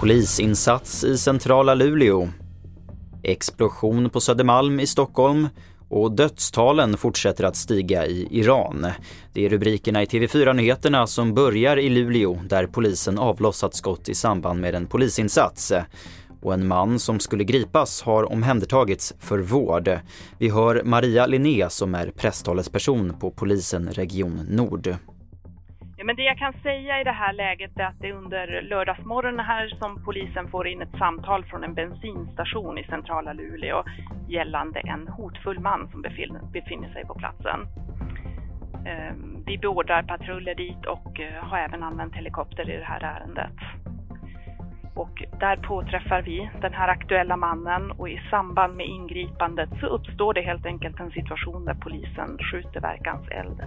Polisinsats i centrala Luleå. Explosion på Södermalm i Stockholm och dödstalen fortsätter att stiga i Iran. Det är rubrikerna i TV4-nyheterna som börjar i Luleå där polisen avlossat skott i samband med en polisinsats. Och en man som skulle gripas har omhändertagits för vård. Vi hör Maria Linné som är presstalesperson på polisen Region Nord. Men det jag kan säga i det här läget är att det är under lördagsmorgonen här som polisen får in ett samtal från en bensinstation i centrala Luleå gällande en hotfull man som befinner sig på platsen. Ehm, vi beordrar patruller dit och eh, har även använt helikopter i det här ärendet. Och där påträffar vi den här aktuella mannen och i samband med ingripandet så uppstår det helt enkelt en situation där polisen skjuter verkans eld.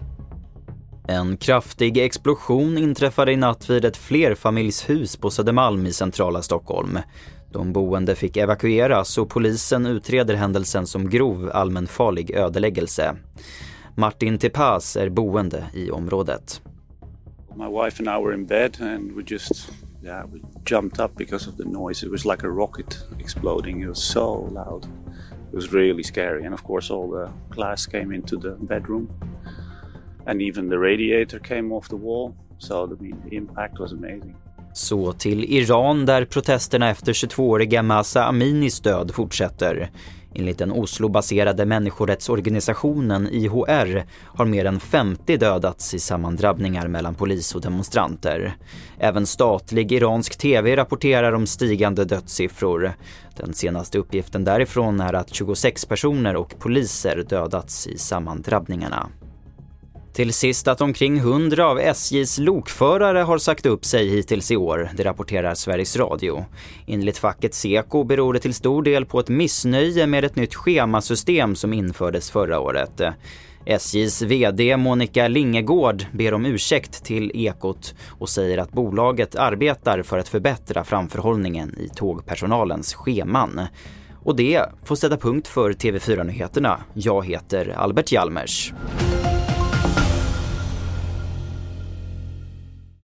En kraftig explosion inträffade i natt vid ett flerfamiljshus på Södermalm i centrala Stockholm. De boende fick evakueras och polisen utreder händelsen som grov allmänfarlig ödeläggelse. Martin Tepaz är boende i området. My wife and I were in bed and we just yeah, we jumped up because of the noise. It was like a rocket exploding. It was so loud. It was really scary and of course all the glass came into the bedroom and even the radiator came off the wall. So the, the impact was amazing. Så till Iran där protesterna efter 22-åriga Masa Aminis död fortsätter. Enligt den Oslo-baserade människorättsorganisationen IHR har mer än 50 dödats i sammandrabbningar mellan polis och demonstranter. Även statlig iransk TV rapporterar om stigande dödssiffror. Den senaste uppgiften därifrån är att 26 personer och poliser dödats i sammandrabbningarna. Till sist att omkring 100 av SJs lokförare har sagt upp sig hittills i år, det rapporterar Sveriges Radio. Enligt facket Seko beror det till stor del på ett missnöje med ett nytt schemasystem som infördes förra året. SJs VD Monica Lingegård ber om ursäkt till Ekot och säger att bolaget arbetar för att förbättra framförhållningen i tågpersonalens scheman. Och det får sätta punkt för TV4 Nyheterna. Jag heter Albert Hjalmers.